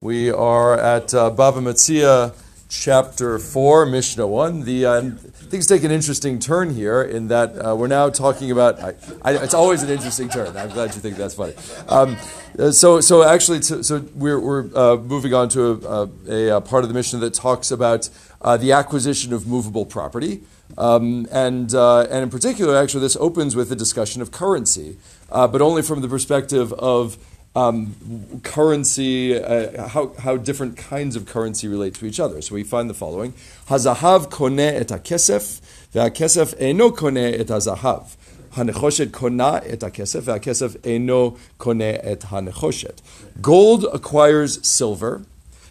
We are at uh, Baba Metzia, chapter 4, Mishnah 1. The, uh, things take an interesting turn here in that uh, we're now talking about. I, I, it's always an interesting turn. I'm glad you think that's funny. Um, uh, so, so actually, so, so we're, we're uh, moving on to a, a, a, part of the Mishnah that talks about uh, the acquisition of movable property. Um, and, uh, and in particular, actually, this opens with a discussion of currency, but only from the perspective of um, currency, uh, how, how different kinds of currency relate to each other. So we find the following: Hazahav koneh et hakesef, ve'hakesef eno koneh et hazahav. Hanechoshet kona et hakesef, ve'hakesef eno koneh et hanechoshet. Gold acquires silver,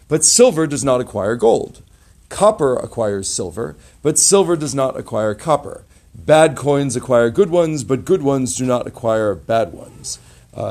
but silver does not acquire gold. Copper acquires silver, but silver does not acquire copper. Bad coins acquire good ones, but good ones do not acquire bad ones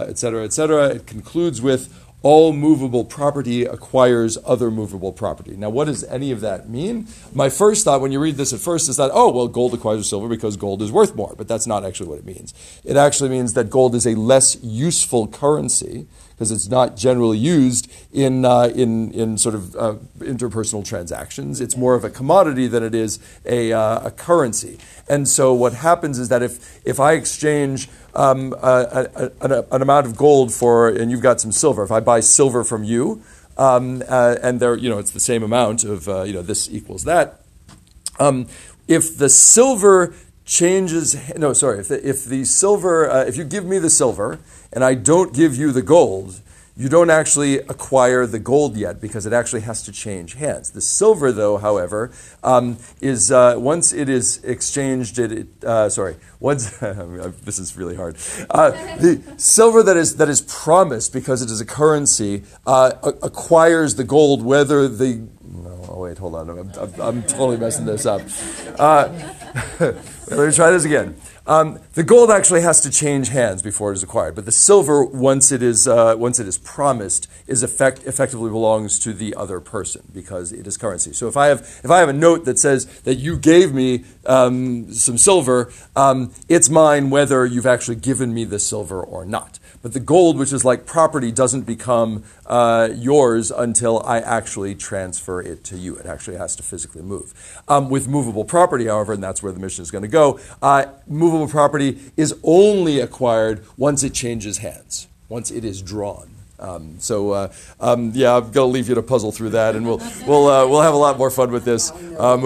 etc., uh, etc. Et it concludes with all movable property acquires other movable property. Now, what does any of that mean? My first thought when you read this at first is that, oh, well, gold acquires silver because gold is worth more, but that's not actually what it means. It actually means that gold is a less useful currency because it's not generally used in, uh, in, in sort of uh, interpersonal transactions. It's more of a commodity than it is a, uh, a currency. And so what happens is that if, if I exchange um, a, a, an, amount of gold for, and you've got some silver, if I buy silver from you, um, uh, and there, you know, it's the same amount of, uh, you know, this equals that. Um, if the silver changes, no, sorry, if the, if the silver, uh, if you give me the silver and I don't give you the gold, you don't actually acquire the gold yet because it actually has to change hands. The silver, though, however, um, is uh, once it is exchanged, it, it uh, sorry, once this is really hard. Uh, the silver that is that is promised because it is a currency uh, acquires the gold whether the oh wait, hold on, I'm, I'm, I'm totally messing this up. Uh, let me try this again. Um, the gold actually has to change hands before it is acquired, but the silver, once it is uh, once it is promised, is effect, effectively belongs to the other person because it is currency. So if I have if I have a note that says that you gave me um, some silver, um, it's mine whether you've actually given me the silver or not. But the gold, which is like property, doesn't become uh, yours until I actually transfer it to you. It actually has to physically move. Um, with movable property, however, and that's where the Mishnah is going to go, uh, movable property is only acquired once it changes hands, once it is drawn. Um, so uh, um, yeah, I'm going to leave you to puzzle through that, and we'll we'll uh, we'll have a lot more fun with this. Um,